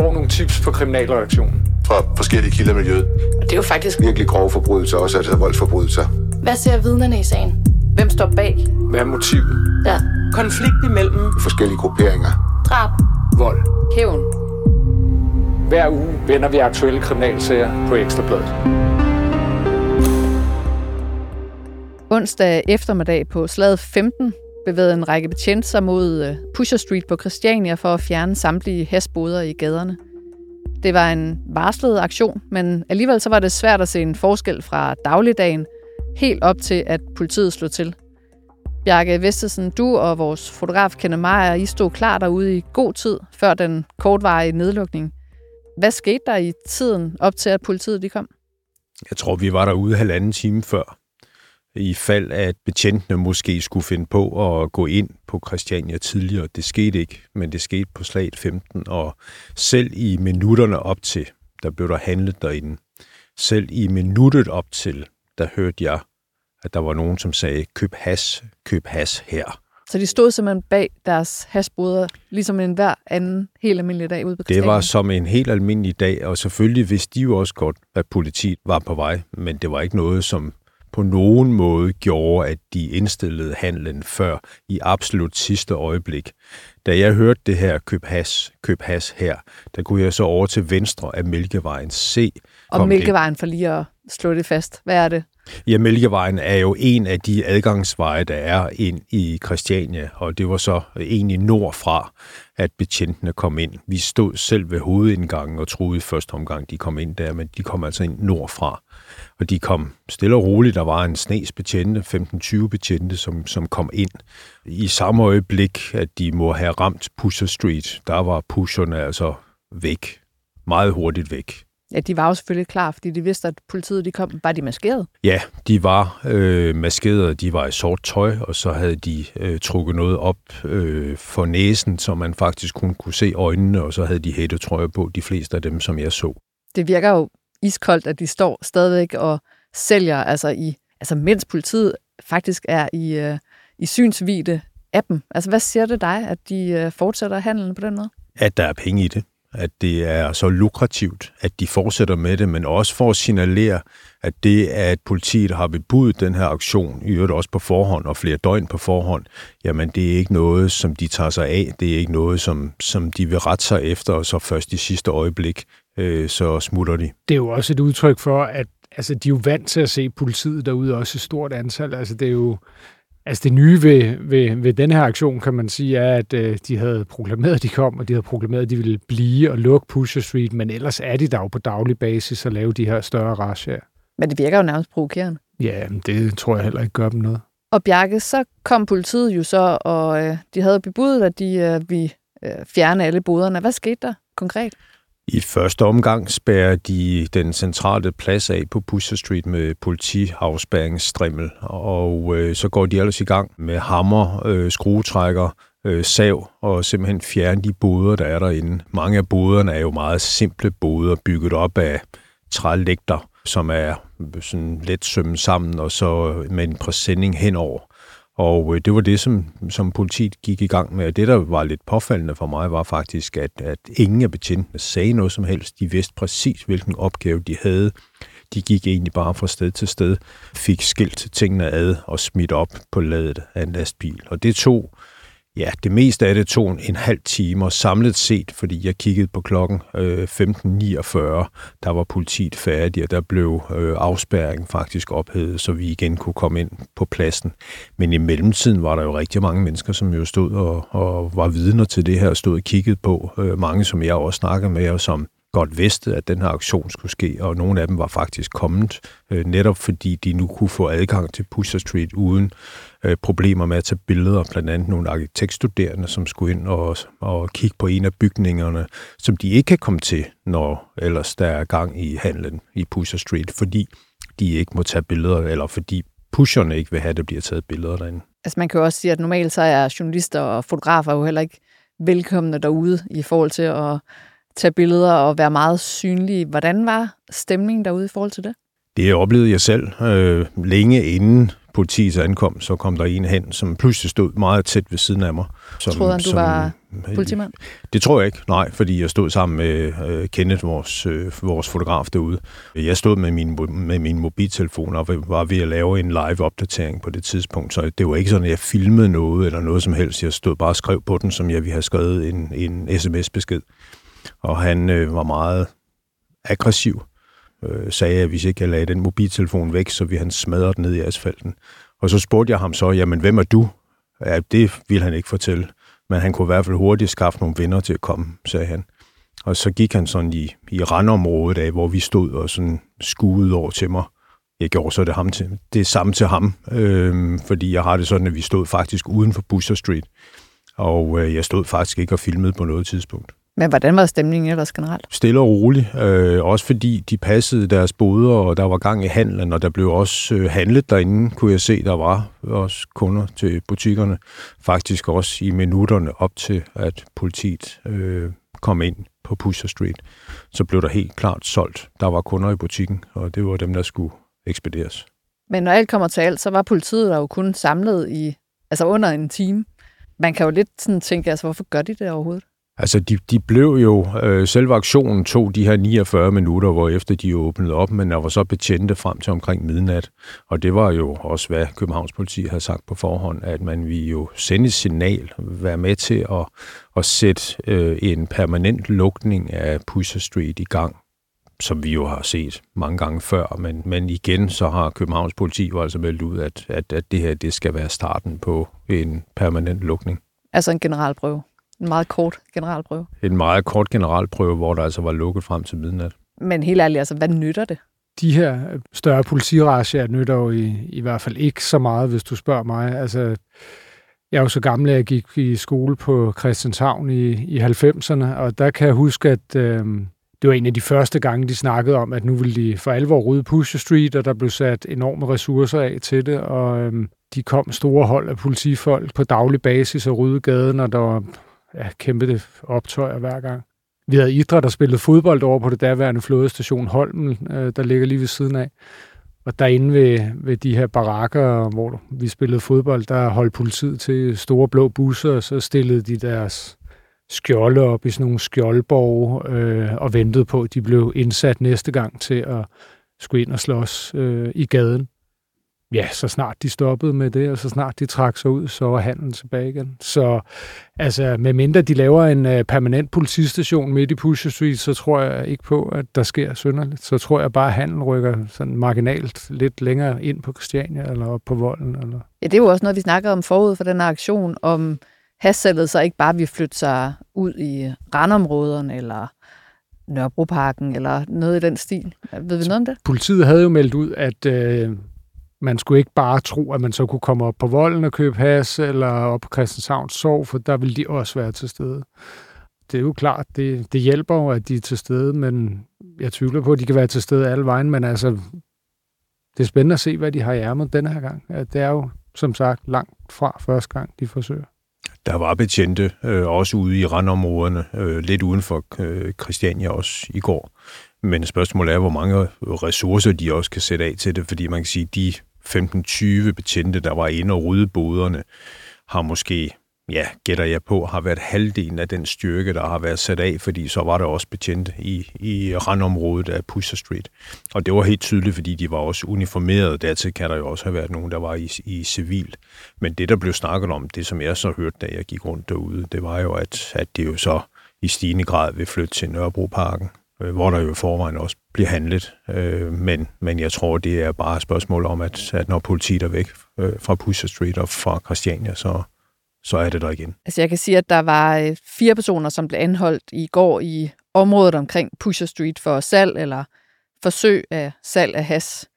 får nogle tips på kriminalreaktionen. Fra forskellige kilder i miljøet. Og det er jo faktisk Virkelig grove forbrydelser, også altså voldsforbrydelser. Hvad ser vidnerne i sagen? Hvem står bag? Hvad er motivet? Ja. Konflikt imellem Forskellige grupperinger. Drab. Vold. Hævn. Hver uge vender vi aktuelle kriminalsager på Ekstrabladet. Onsdag eftermiddag på slaget 15 bevægede en række betjente sig mod øh, Pusher Street på Christiania for at fjerne samtlige hashboder i gaderne. Det var en varslet aktion, men alligevel så var det svært at se en forskel fra dagligdagen, helt op til at politiet slog til. Bjarke Vestesen, du og vores fotograf Kenne Meyer, I stod klar derude i god tid før den kortvarige nedlukning. Hvad skete der i tiden op til, at politiet de kom? Jeg tror, vi var derude halvanden time før, i fald at betjentene måske skulle finde på at gå ind på Christiania tidligere. Det skete ikke, men det skete på slaget 15, og selv i minutterne op til, der blev der handlet derinde. Selv i minuttet op til, der hørte jeg, at der var nogen, som sagde, køb has, køb has her. Så de stod simpelthen bag deres hashboder, ligesom en hver anden helt almindelig dag ude på Det Christiania. var som en helt almindelig dag, og selvfølgelig vidste de jo også godt, at politiet var på vej, men det var ikke noget, som på nogen måde gjorde, at de indstillede handlen før i absolut sidste øjeblik. Da jeg hørte det her køb has, køb has her, der kunne jeg så over til venstre af Mælkevejen se. Og Mælkevejen for lige at slå det fast. Hvad er det? Ja, Mælkevejen er jo en af de adgangsveje, der er ind i Christiania, og det var så egentlig nordfra, at betjentene kom ind. Vi stod selv ved hovedindgangen og troede første omgang, de kom ind der, men de kom altså ind nordfra. Og de kom stille og roligt. Der var en snes betjente, 15-20 betjente, som, som kom ind. I samme øjeblik, at de må have ramt Pusher Street, der var pusherne altså væk. Meget hurtigt væk. Ja, de var jo selvfølgelig klar, fordi de vidste, at politiet de kom. Var de maskeret? Ja, de var øh, maskerede, de var i sort tøj, og så havde de øh, trukket noget op øh, for næsen, så man faktisk kun kunne se øjnene, og så havde de hættetrøjer på, de fleste af dem, som jeg så. Det virker jo iskoldt, at de står stadigvæk og sælger, altså, i, altså mens politiet faktisk er i, øh, i synsvide af dem. Altså, hvad siger det dig, at de øh, fortsætter handlen på den måde? At der er penge i det. At det er så lukrativt, at de fortsætter med det, men også for at signalere, at det, at politiet har bebudt den her aktion, i øvrigt også på forhånd og flere døgn på forhånd, jamen det er ikke noget, som de tager sig af. Det er ikke noget, som, som de vil rette sig efter, og så først i sidste øjeblik, øh, så smutter de. Det er jo også et udtryk for, at altså, de er jo vant til at se politiet derude, også i stort antal. Altså, det er jo, altså det nye ved, ved, ved den her aktion, kan man sige, er, at øh, de havde proklameret, at de kom, og de havde proklameret, at de ville blive og lukke Pusher Street, men ellers er de der jo på daglig basis at lave de her større razziaer. Men det virker jo nærmest provokerende. Ja, det tror jeg heller ikke gør dem noget. Og Bjarke, så kom politiet jo så, og øh, de havde bebudet, at de øh, ville øh, fjerne alle boderne. Hvad skete der konkret? I første omgang spærrer de den centrale plads af på Pusher Street med politiafspærringsstrimmel, og øh, så går de ellers i gang med hammer, øh, skruetrækker, øh, sav og simpelthen fjerne de boder, der er derinde. Mange af boderne er jo meget simple boder, bygget op af trælægter, som er sådan let sømmet sammen, og så med en præsending henover. Og øh, det var det, som, som politiet gik i gang med. Og det, der var lidt påfaldende for mig, var faktisk, at, at ingen af betjentene sagde noget som helst. De vidste præcis, hvilken opgave de havde. De gik egentlig bare fra sted til sted, fik skilt tingene ad og smidt op på ladet af en lastbil. Og det tog, ja, det meste af det tog en, halv time, og samlet set, fordi jeg kiggede på klokken øh, 15.49, der var politiet færdig, og der blev øh, afspærringen faktisk ophævet, så vi igen kunne komme ind på pladsen. Men i mellemtiden var der jo rigtig mange mennesker, som jo stod og, og var vidner til det her, og stod og kiggede på. Øh, mange, som jeg også snakkede med, og som godt vidste, at den her aktion skulle ske, og nogle af dem var faktisk kommet, øh, netop fordi de nu kunne få adgang til Pusher Street uden øh, problemer med at tage billeder, blandt andet nogle arkitektstuderende, som skulle ind og, og kigge på en af bygningerne, som de ikke kan komme til, når ellers der er gang i handlen i Pusher Street, fordi de ikke må tage billeder, eller fordi pusherne ikke vil have, at der bliver taget billeder derinde. Altså man kan jo også sige, at normalt så er journalister og fotografer jo heller ikke velkomne derude i forhold til at tage billeder og være meget synlige. Hvordan var stemningen derude i forhold til det? Det oplevede jeg selv øh, længe inden politiets ankom, så kom der en hen, som pludselig stod meget tæt ved siden af mig. Som, Troede han, du som, var politimand? Det tror jeg ikke, nej, fordi jeg stod sammen med øh, Kenneth, vores, øh, vores fotograf derude. Jeg stod med min, med min mobiltelefon og var ved at lave en live-opdatering på det tidspunkt, så det var ikke sådan, at jeg filmede noget eller noget som helst. Jeg stod bare og skrev på den, som jeg ville have skrevet en, en sms-besked. Og han øh, var meget aggressiv øh, sagde, at hvis ikke jeg lagde den mobiltelefon væk, så ville han smadre den ned i asfalten. Og så spurgte jeg ham så, jamen hvem er du? Ja, det ville han ikke fortælle, men han kunne i hvert fald hurtigt skaffe nogle venner til at komme, sagde han. Og så gik han sådan i, i randområdet af, hvor vi stod og sådan skuede over til mig. Jeg gjorde så det, ham til, det samme til ham, øh, fordi jeg har det sådan, at vi stod faktisk uden for Busser Street. Og øh, jeg stod faktisk ikke og filmede på noget tidspunkt. Men hvordan var stemningen ellers generelt? Stille og roligt. Øh, også fordi de passede deres boder, og der var gang i handlen, og der blev også øh, handlet derinde, kunne jeg se, der var også kunder til butikkerne. Faktisk også i minutterne op til, at politiet øh, kom ind på Pusher Street. Så blev der helt klart solgt. Der var kunder i butikken, og det var dem, der skulle ekspederes. Men når alt kommer til alt, så var politiet der jo kun samlet i, altså under en time. Man kan jo lidt sådan tænke, altså hvorfor gør de det overhovedet? Altså, de, de blev jo, øh, selve aktionen tog de her 49 minutter, hvor efter de åbnede op, men der var så betjente frem til omkring midnat. Og det var jo også, hvad Københavns politi havde sagt på forhånd, at man ville jo sende et signal, være med til at, at sætte øh, en permanent lukning af Pusher Street i gang, som vi jo har set mange gange før. Men, men igen, så har Københavns politi jo altså meldt ud, at, at, at det her det skal være starten på en permanent lukning. Altså en generalprøve? En meget kort generalprøve. En meget kort generalprøve, hvor der altså var lukket frem til midnat. Men helt ærligt, altså, hvad nytter det? De her større politirasier nytter jo i, i hvert fald ikke så meget, hvis du spørger mig. Altså, jeg er jo så gammel, at jeg gik i skole på Christianshavn i, i 90'erne, og der kan jeg huske, at øh, det var en af de første gange, de snakkede om, at nu ville de for alvor rydde Pusher Street, og der blev sat enorme ressourcer af til det, og øh, de kom store hold af politifolk på daglig basis og rydde gaden, og der var ja, kæmpe det optøjer hver gang. Vi havde idræt, der spillede fodbold over på det daværende flådestation Holmen, øh, der ligger lige ved siden af. Og derinde ved, ved de her barakker, hvor vi spillede fodbold, der holdt politiet til store blå busser, og så stillede de deres skjolde op i sådan nogle skjoldborg øh, og ventede på, at de blev indsat næste gang til at skulle ind og slås øh, i gaden ja, så snart de stoppede med det, og så snart de trak sig ud, så var handlen tilbage igen. Så altså, medmindre de laver en uh, permanent politistation midt i Pusher Street, så tror jeg ikke på, at der sker synderligt. Så tror jeg bare, at handlen rykker sådan marginalt lidt længere ind på Christiania eller op på volden. Eller... Ja, det er jo også noget, vi snakker om forud for den her aktion, om hassalget så ikke bare vil flytte sig ud i randområderne, eller Nørrebroparken, eller noget i den stil. Ved vi noget om det? Politiet havde jo meldt ud, at øh, man skulle ikke bare tro, at man så kunne komme op på volden og købe has, eller op på Christianshavns Sov, for der vil de også være til stede. Det er jo klart, det, det hjælper jo, at de er til stede, men jeg tvivler på, at de kan være til stede alle vejen, men altså, det er spændende at se, hvad de har i ærmet denne her gang. Det er jo, som sagt, langt fra første gang, de forsøger. Der var betjente øh, også ude i randområderne, øh, lidt uden for øh, Christiania også i går. Men spørgsmålet er, hvor mange ressourcer de også kan sætte af til det, fordi man kan sige, de 15-20 betjente, der var inde og rydde boderne, har måske, ja, gætter jeg på, har været halvdelen af den styrke, der har været sat af, fordi så var der også betjente i, i randområdet af Pusher Street. Og det var helt tydeligt, fordi de var også uniformerede. Dertil kan der jo også have været nogen, der var i, i civil. Men det, der blev snakket om, det som jeg så hørte, da jeg gik rundt derude, det var jo, at, at det jo så i stigende grad vil flytte til Nørrebroparken, øh, hvor der jo i forvejen også bliver handlet. Øh, men, men jeg tror, det er bare et spørgsmål om, at, at når politiet er væk øh, fra Pusher Street og fra Christiania, så, så er det der igen. Altså jeg kan sige, at der var øh, fire personer, som blev anholdt i går i området omkring Pusher Street for salg eller forsøg af salg af has.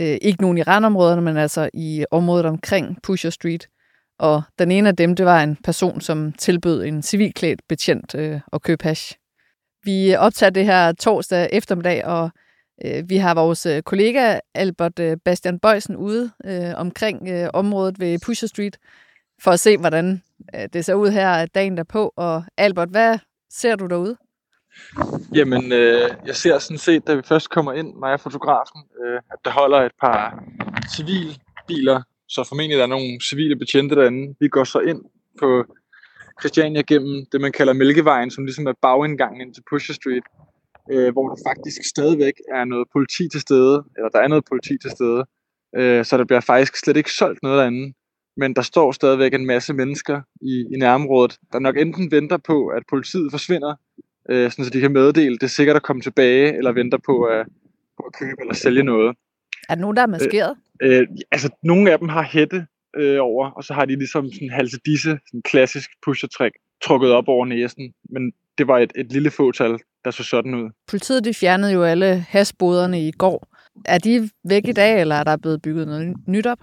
Øh, ikke nogen i randområderne, men altså i området omkring Pusher Street. Og den ene af dem, det var en person, som tilbød en civilklædt betjent øh, at købe hash. Vi optager det her torsdag eftermiddag, og øh, vi har vores øh, kollega Albert øh, Bastian Bøjsen ude øh, omkring øh, området ved Pusher Street, for at se, hvordan øh, det ser ud her dagen derpå. Og Albert, hvad ser du derude? Jamen, øh, jeg ser sådan set, da vi først kommer ind, mig og fotografen, øh, at der holder et par civilbiler så formentlig der er nogle civile betjente derinde. Vi går så ind på Christiania gennem det, man kalder Mælkevejen, som ligesom er bagindgangen ind til Pusher Street, øh, hvor der faktisk stadigvæk er noget politi til stede, eller der er noget politi til stede, øh, så der bliver faktisk slet ikke solgt noget derinde. Men der står stadigvæk en masse mennesker i, i nærområdet, der nok enten venter på, at politiet forsvinder, øh, sådan så de kan meddele, det er sikkert at komme tilbage, eller venter på at, på at købe eller sælge noget. Er der nogen, der er maskeret? Øh, altså, nogle af dem har hætte øh, over, og så har de ligesom sådan halse disse, sådan klassisk pushertræk, trukket op over næsen. Men det var et, et lille fåtal, der så sådan ud. Politiet de fjernede jo alle hasboderne i går. Er de væk i dag, eller er der blevet bygget noget nyt op?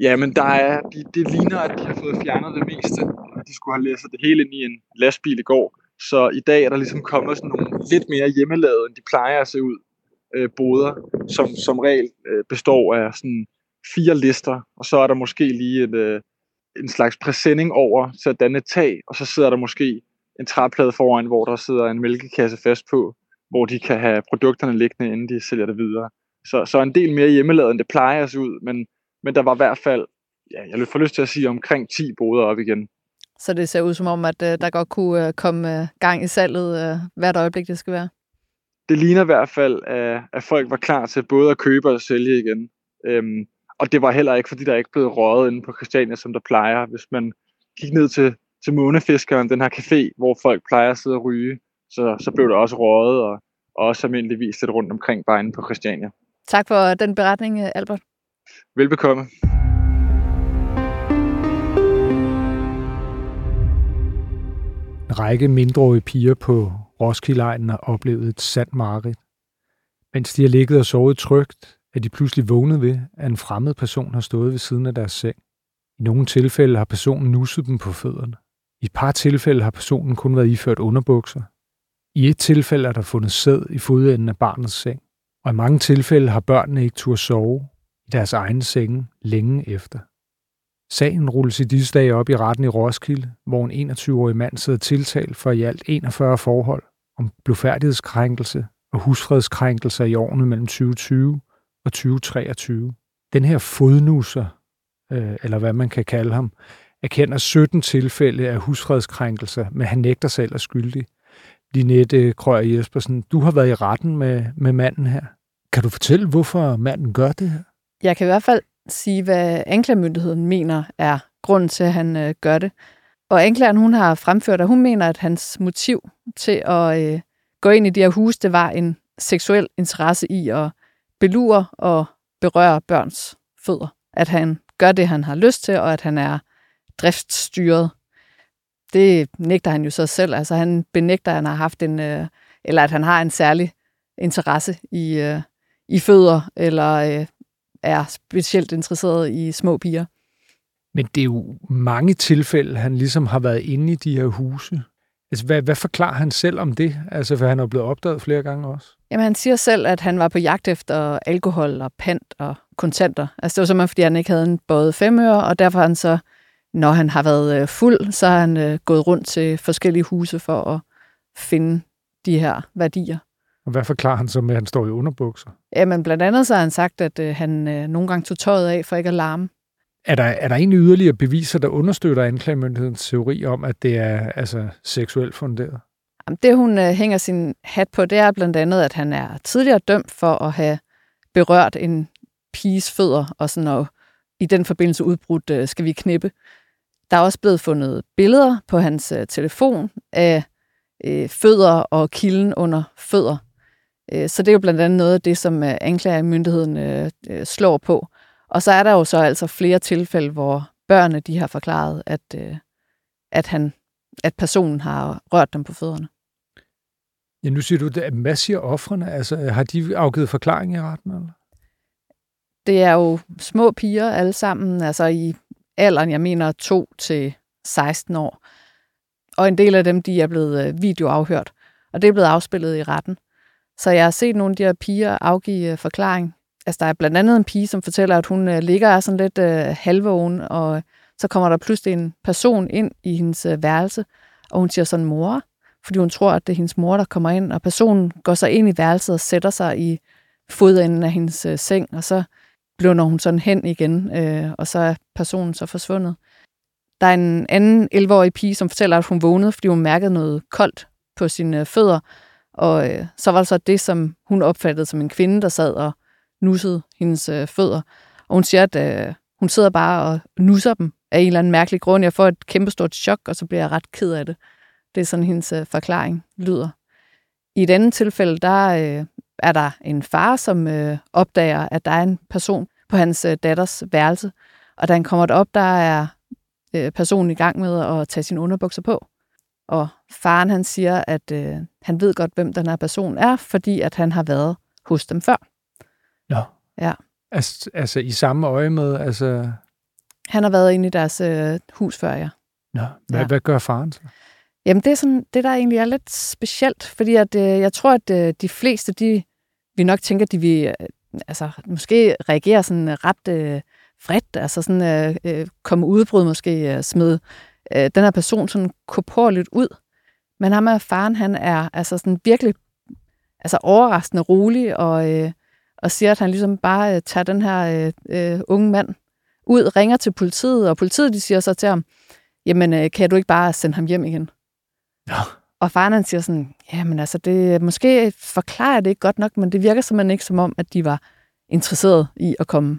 Ja, men der er, de, det ligner, at de har fået fjernet det meste. De skulle have læsset det hele ind i en lastbil i går. Så i dag er der ligesom kommet sådan nogle lidt mere hjemmelavet, end de plejer at se ud, øh, boder, som som regel øh, består af sådan fire lister, og så er der måske lige et, øh, en slags præsending over til at danne et tag, og så sidder der måske en træplade foran, hvor der sidder en mælkekasse fast på, hvor de kan have produkterne liggende, inden de sælger det videre. Så, så en del mere hjemmelavet, end det plejer at se ud, men, men der var i hvert fald, ja, jeg får lyst til at sige, omkring 10 boder op igen. Så det ser ud som om, at uh, der godt kunne uh, komme uh, gang i salget uh, hvert øjeblik, det skal være? Det ligner i hvert fald, at, at folk var klar til både at købe og sælge igen. Øhm, og det var heller ikke, fordi der ikke blev røget inde på Christiania, som der plejer. Hvis man gik ned til, til Månefiskeren, den her café, hvor folk plejer at sidde og ryge, så, så blev der også røget, og, og også almindeligvis lidt rundt omkring bare inde på Christiania. Tak for den beretning, Albert. Velbekomme. En række mindreårige piger på Roskilde har oplevet et sandt mareridt. Mens de har ligget og sovet trygt, er de pludselig vågnet ved, at en fremmed person har stået ved siden af deres seng. I nogle tilfælde har personen nusset dem på fødderne. I et par tilfælde har personen kun været iført underbukser. I et tilfælde er der fundet sæd i fodenden af barnets seng. Og i mange tilfælde har børnene ikke tur sove i deres egne senge længe efter. Sagen rulles i disse dage op i retten i Roskilde, hvor en 21-årig mand sidder tiltalt for i alt 41 forhold om blufærdighedskrænkelse og husfredskrænkelser i årene mellem 2020 og 2023. Den her fodnusser, øh, eller hvad man kan kalde ham, erkender 17 tilfælde af husfredskrænkelser, men han nægter selv at skyldig. Linette Krøger Jespersen, du har været i retten med, med manden her. Kan du fortælle, hvorfor manden gør det her? Jeg kan i hvert fald sige, hvad anklagemyndigheden mener er grunden til, at han øh, gør det. Og anklageren, hun har fremført, at hun mener, at hans motiv til at øh, gå ind i de her huse, det var en seksuel interesse i at belurer og berører børns fødder. At han gør det, han har lyst til, og at han er driftsstyret. Det nægter han jo så selv. Altså han benægter, at han har haft en, øh, eller at han har en særlig interesse i, øh, i fødder, eller øh, er specielt interesseret i små piger. Men det er jo mange tilfælde, han ligesom har været inde i de her huse. Altså, hvad, hvad forklarer han selv om det? Altså, for han er blevet opdaget flere gange også. Jamen, han siger selv, at han var på jagt efter alkohol og pant og kontanter. Altså, det var simpelthen, fordi han ikke havde en både femøre, og derfor han så, når han har været øh, fuld, så har han øh, gået rundt til forskellige huse for at finde de her værdier. Og hvad forklarer han så med, at han står i underbukser? Jamen, blandt andet så har han sagt, at øh, han øh, nogle gange tog tøjet af for ikke at larme. Er der, er der egentlig yderligere beviser, der understøtter anklagemyndighedens teori om, at det er altså, seksuelt funderet? Det, hun øh, hænger sin hat på, det er blandt andet, at han er tidligere dømt for at have berørt en piges fødder, og sådan og i den forbindelse udbrudt, øh, skal vi knippe. Der er også blevet fundet billeder på hans øh, telefon af øh, fødder og kilden under fødder. Øh, så det er jo blandt andet noget af det, som øh, anklagemyndigheden øh, øh slår på. Og så er der jo så altså flere tilfælde, hvor børnene de har forklaret, at, øh, at, han, at personen har rørt dem på fødderne. Ja, nu siger du, at hvad siger offrene? Altså, har de afgivet forklaring i retten? Eller? Det er jo små piger alle sammen, altså i alderen, jeg mener 2 til 16 år. Og en del af dem, de er blevet øh, videoafhørt, og det er blevet afspillet i retten. Så jeg har set nogle af de her piger afgive øh, forklaring. Altså, der er blandt andet en pige, som fortæller, at hun øh, ligger er sådan lidt øh, halvvågen, og så kommer der pludselig en person ind i hendes øh, værelse, og hun siger sådan, mor, fordi hun tror, at det er hendes mor, der kommer ind, og personen går så ind i værelset og sætter sig i fodenden af hendes øh, seng, og så blønder hun sådan hen igen, øh, og så er personen så forsvundet. Der er en anden 11-årig pige, som fortæller, at hun vågnede, fordi hun mærkede noget koldt på sine øh, fødder, og øh, så var det så det, som hun opfattede som en kvinde, der sad og nussede hendes øh, fødder. Og hun siger, at øh, hun sidder bare og nusser dem af en eller anden mærkelig grund. Jeg får et kæmpestort chok, og så bliver jeg ret ked af det. Det er sådan, hendes øh, forklaring lyder. I et andet tilfælde, der øh, er der en far, som øh, opdager, at der er en person på hans øh, datters værelse. Og da han kommer op, der er øh, personen i gang med at tage sine underbukser på. Og faren han siger, at øh, han ved godt, hvem den her person er, fordi at han har været hos dem før. Ja. Altså, altså i samme øje med, altså... Han har været inde i deres øh, hus før, ja. Nå, hvad, Ja. hvad gør faren så? Jamen, det er sådan, det der egentlig er lidt specielt, fordi at, øh, jeg tror, at øh, de fleste, de vi nok tænker, de vil, øh, altså, måske reagere sådan ret øh, vredt, altså sådan øh, øh, komme udbrud, måske øh, smide øh, den her person sådan korporligt ud. Men ham af faren, han er altså sådan virkelig altså overraskende rolig, og, øh, og siger, at han ligesom bare øh, tager den her øh, øh, unge mand ud, ringer til politiet, og politiet de siger så til ham, jamen øh, kan du ikke bare sende ham hjem igen? Ja. Og faren han siger sådan, jamen altså, det, måske forklarer jeg det ikke godt nok, men det virker simpelthen ikke som om, at de var interesseret i at komme.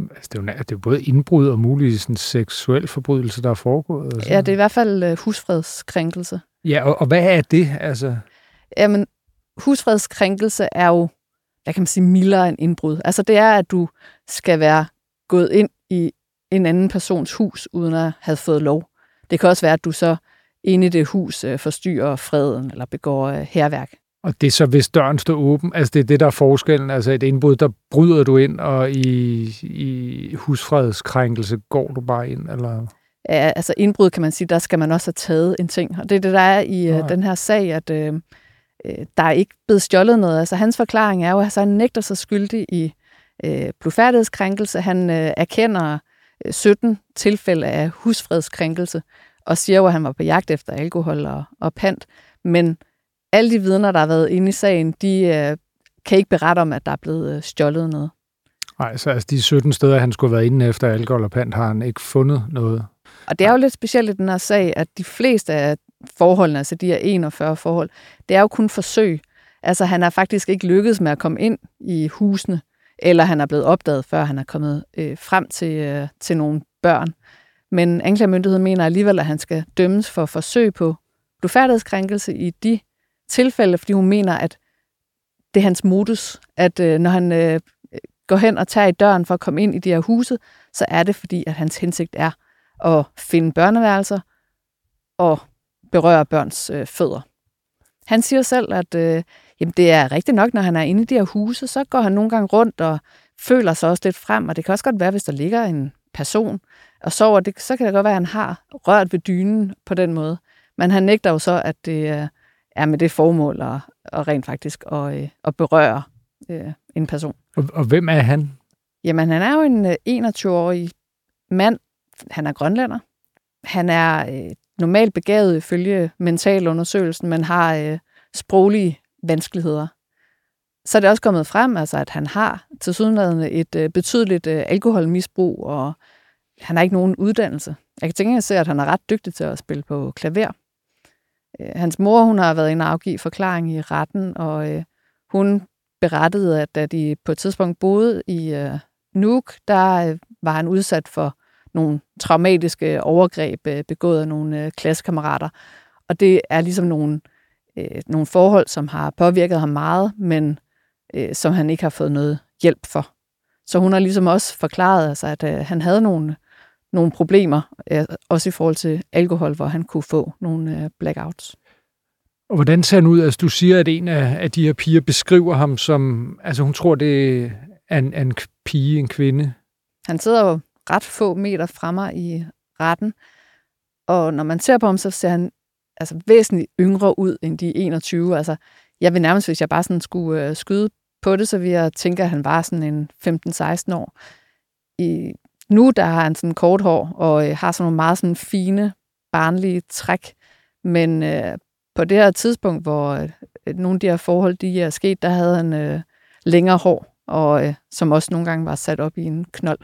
Altså, det, er jo, det er jo både indbrud og mulige sådan, seksuel forbrydelse, der er foregået. sådan. Ja, det er i hvert fald øh, husfredskrænkelse. Ja, og, og hvad er det? Altså, Jamen, husfredskrænkelse er jo, hvad kan man sige, mildere end indbrud. Altså det er, at du skal være gået ind i en anden persons hus, uden at have fået lov. Det kan også være, at du så inde i det hus øh, forstyrrer freden, eller begår øh, herværk. og det er så, hvis døren står åben, altså det er det, der er forskellen. Altså et indbrud, der bryder du ind, og i, i husfredskrænkelse går du bare ind, eller... Ja, altså indbrud, kan man sige, der skal man også have taget en ting. Og det er det, der er i øh, den her sag, at øh, øh, der er ikke blevet stjålet noget. Altså hans forklaring er jo, at altså, han nægter sig skyldig i øh, blodfærdighedskrænkelse. Han øh, erkender øh, 17 tilfælde af husfredskrænkelse, og siger jo, at han var på jagt efter alkohol og, og pant. Men alle de vidner, der har været inde i sagen, de øh, kan ikke berette om, at der er blevet øh, stjålet noget. Nej, så altså de 17 steder, han skulle have været inde efter alkohol og pant, har han ikke fundet noget. Og det er jo lidt specielt i den her sag, at de fleste af forholdene, altså de her 41 forhold, det er jo kun forsøg. Altså han har faktisk ikke lykkedes med at komme ind i husene, eller han er blevet opdaget, før han er kommet øh, frem til, øh, til nogle børn. Men anklagemyndigheden mener alligevel, at han skal dømmes for forsøg på blufærdighedskrænkelse i de tilfælde, fordi hun mener, at det er hans modus, at øh, når han øh, går hen og tager i døren for at komme ind i det her huse, så er det fordi, at hans hensigt er at finde børneværelser og berøre børns øh, fødder. Han siger selv, at øh, jamen, det er rigtigt nok, når han er inde i de her huse, så går han nogle gange rundt og føler sig også lidt frem, og det kan også godt være, hvis der ligger en person og sover, det, så kan det godt være, at han har rørt ved dynen på den måde. Men han nægter jo så, at det øh, er med det formål at, at rent faktisk at, øh, at berøre øh, en person. Og, og hvem er han? Jamen, han er jo en øh, 21-årig mand. Han er grønlænder. Han er øh, normalt begavet ifølge mentalundersøgelsen, men har øh, sproglige vanskeligheder. Så er det også kommet frem, altså, at han har til sydenladende et øh, betydeligt øh, alkoholmisbrug, og han har ikke nogen uddannelse. Jeg kan tænke, at jeg ser, at han er ret dygtig til at spille på klaver. Øh, hans mor hun har været inde og afgive forklaring i retten, og øh, hun berettede, at da de på et tidspunkt boede i øh, Nuuk, der øh, var han udsat for nogle traumatiske overgreb øh, begået af nogle øh, klassekammerater. Og det er ligesom nogle, øh, nogle forhold, som har påvirket ham meget, men øh, som han ikke har fået noget hjælp for. Så hun har ligesom også forklaret, altså, at øh, han havde nogle, nogle problemer, øh, også i forhold til alkohol, hvor han kunne få nogle øh, blackouts. Og hvordan ser han ud? Altså, du siger, at en af, af de her piger beskriver ham som... Altså, hun tror, det er en, en pige, en kvinde. Han sidder jo ret få meter fra mig i retten, og når man ser på ham, så ser han altså, væsentligt yngre ud end de 21. Altså, jeg vil nærmest, hvis jeg bare sådan skulle øh, skyde på det, så vil jeg tænke, at han var sådan en 15-16 år. I, nu der har han sådan kort hår, og øh, har sådan nogle meget sådan fine, barnlige træk. Men øh, på det her tidspunkt, hvor øh, nogle af de her forhold de er sket, der havde han øh, længere hår, og øh, som også nogle gange var sat op i en knold.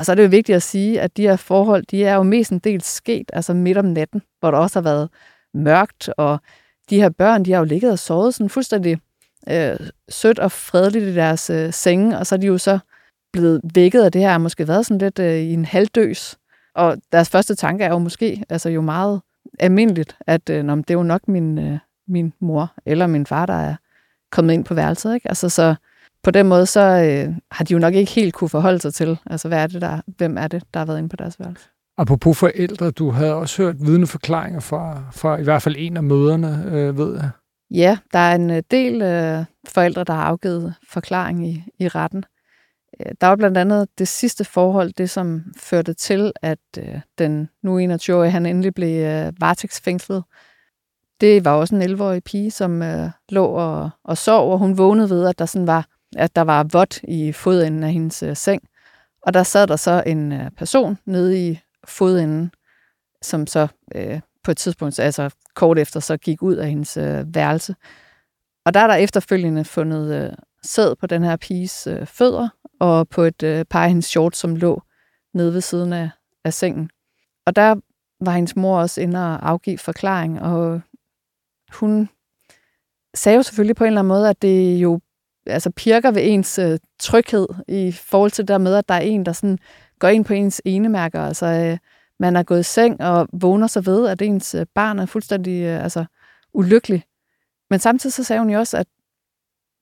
Og så er det jo vigtigt at sige, at de her forhold, de er jo mest en del sket, altså midt om natten, hvor der også har været mørkt, og de her børn, de har jo ligget og sovet sådan fuldstændig øh, sødt og fredeligt i deres øh, senge, og så er de jo så blevet vækket af det her, har måske været sådan lidt øh, i en halvdøs. Og deres første tanke er jo måske altså jo meget almindeligt, at øh, det er jo nok min, øh, min mor eller min far, der er kommet ind på værelset. Ikke? Altså, så på den måde, så øh, har de jo nok ikke helt kunne forholde sig til, altså hvad er det der, hvem er det, der har været inde på deres værelse. Apropos forældre, du havde også hørt vidneforklaringer fra, fra i hvert fald en af møderne, øh, ved jeg. Ja, der er en øh, del øh, forældre, der har afgivet forklaring i, i retten. Øh, der var blandt andet det sidste forhold, det som førte til, at øh, den nu 21-årige, han endelig blev øh, varetægtsfængslet. Det var også en 11-årig pige, som øh, lå og, og sov, og hun vågnede ved, at der sådan var, at der var vådt i fodenden af hendes øh, seng. Og der sad der så en øh, person nede i fodenden, som så øh, på et tidspunkt, altså kort efter, så gik ud af hendes øh, værelse. Og der er der efterfølgende fundet øh, sæd på den her piges øh, fødder, og på et øh, par af hendes shorts, som lå nede ved siden af, af sengen. Og der var hendes mor også inde og afgive forklaring, og hun sagde jo selvfølgelig på en eller anden måde, at det jo altså pirker ved ens øh, tryghed i forhold til det der med, at der er en, der sådan går ind på ens enemærker. Altså, øh, man er gået i seng og vågner sig ved, at ens øh, barn er fuldstændig øh, altså, ulykkelig. Men samtidig så sagde hun jo også, at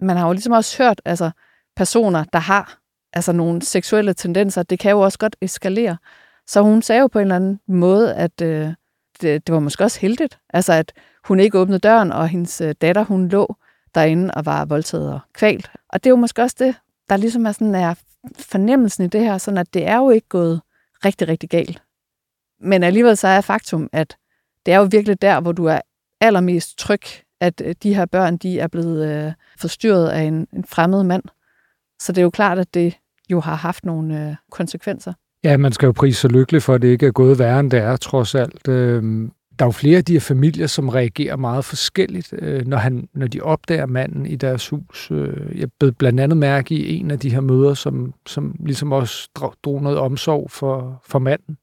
man har jo ligesom også hørt altså, personer, der har altså, nogle seksuelle tendenser, det kan jo også godt eskalere. Så hun sagde jo på en eller anden måde, at øh, det, det var måske også heldigt, altså at hun ikke åbnede døren, og hendes øh, datter, hun lå derinde og var voldtaget og kvalt. Og det er jo måske også det, der ligesom er, sådan, er fornemmelsen i det her, sådan at det er jo ikke gået rigtig, rigtig galt. Men alligevel så er faktum, at det er jo virkelig der, hvor du er allermest tryg, at øh, de her børn, de er blevet øh, forstyrret af en, en fremmed mand. Så det er jo klart, at det jo har haft nogle øh, konsekvenser. Ja, man skal jo prise så lykkelig for, at det ikke er gået værre, end det er, trods alt. Øh, der er jo flere af de her familier, som reagerer meget forskelligt, øh, når, han, når de opdager manden i deres hus. Øh, jeg blev blandt andet mærke i en af de her møder, som, som ligesom også drog noget omsorg for, for manden.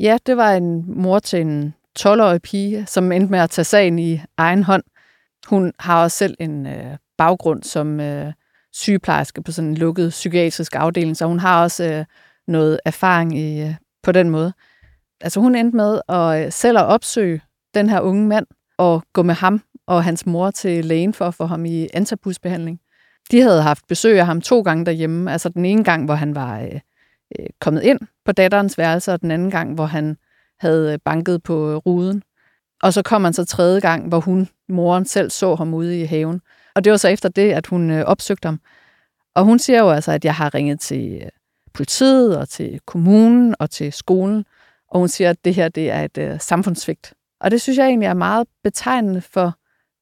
Ja, det var en mor til en 12-årig pige, som endte med at tage sagen i egen hånd. Hun har også selv en øh, baggrund som øh, sygeplejerske på sådan en lukket psykiatrisk afdeling, så hun har også øh, noget erfaring i, øh, på den måde altså hun endte med at øh, selv at opsøge den her unge mand og gå med ham og hans mor til lægen for at få ham i antabusbehandling. De havde haft besøg af ham to gange derhjemme. Altså den ene gang, hvor han var øh, øh kommet ind på datterens værelse, og den anden gang, hvor han havde øh, banket på ruden. Og så kom han så tredje gang, hvor hun, moren selv, så ham ude i haven. Og det var så efter det, at hun øh, opsøgte ham. Og hun siger jo altså, at jeg har ringet til politiet og til kommunen og til skolen, og hun siger, at det her det er et øh, samfundssvigt. Og det synes jeg egentlig er meget betegnende for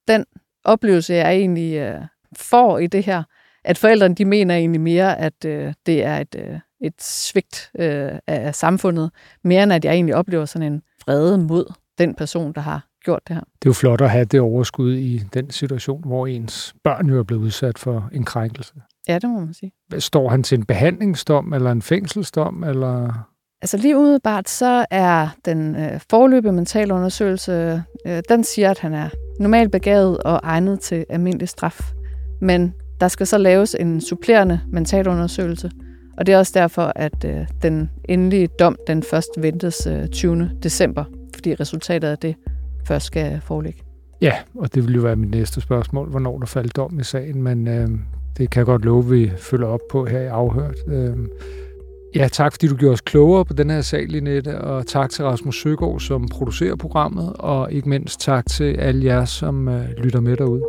den oplevelse, jeg egentlig øh, får i det her. At forældrene de mener egentlig mere, at øh, det er et, øh, et svigt øh, af samfundet, mere end at jeg egentlig oplever sådan en vrede mod den person, der har gjort det her. Det er jo flot at have det overskud i den situation, hvor ens børn jo er blevet udsat for en krænkelse. Ja, det må man sige. Står han til en behandlingsdom eller en fængselsdom? Eller? Altså lige umiddelbart, så er den øh, forløbige mentalundersøgelse, øh, den siger, at han er normalt begavet og egnet til almindelig straf. Men der skal så laves en supplerende mentalundersøgelse, og det er også derfor, at øh, den endelige dom, den først ventes øh, 20. december, fordi resultatet af det først skal foreligge. Ja, og det vil jo være mit næste spørgsmål, hvornår der faldt dom i sagen, men øh, det kan jeg godt love, at vi følger op på her i Afhørt. Øh, Ja, tak fordi du gjorde os klogere på den her sag, Linette, og tak til Rasmus Søgaard, som producerer programmet, og ikke mindst tak til alle jer, som øh, lytter med derude.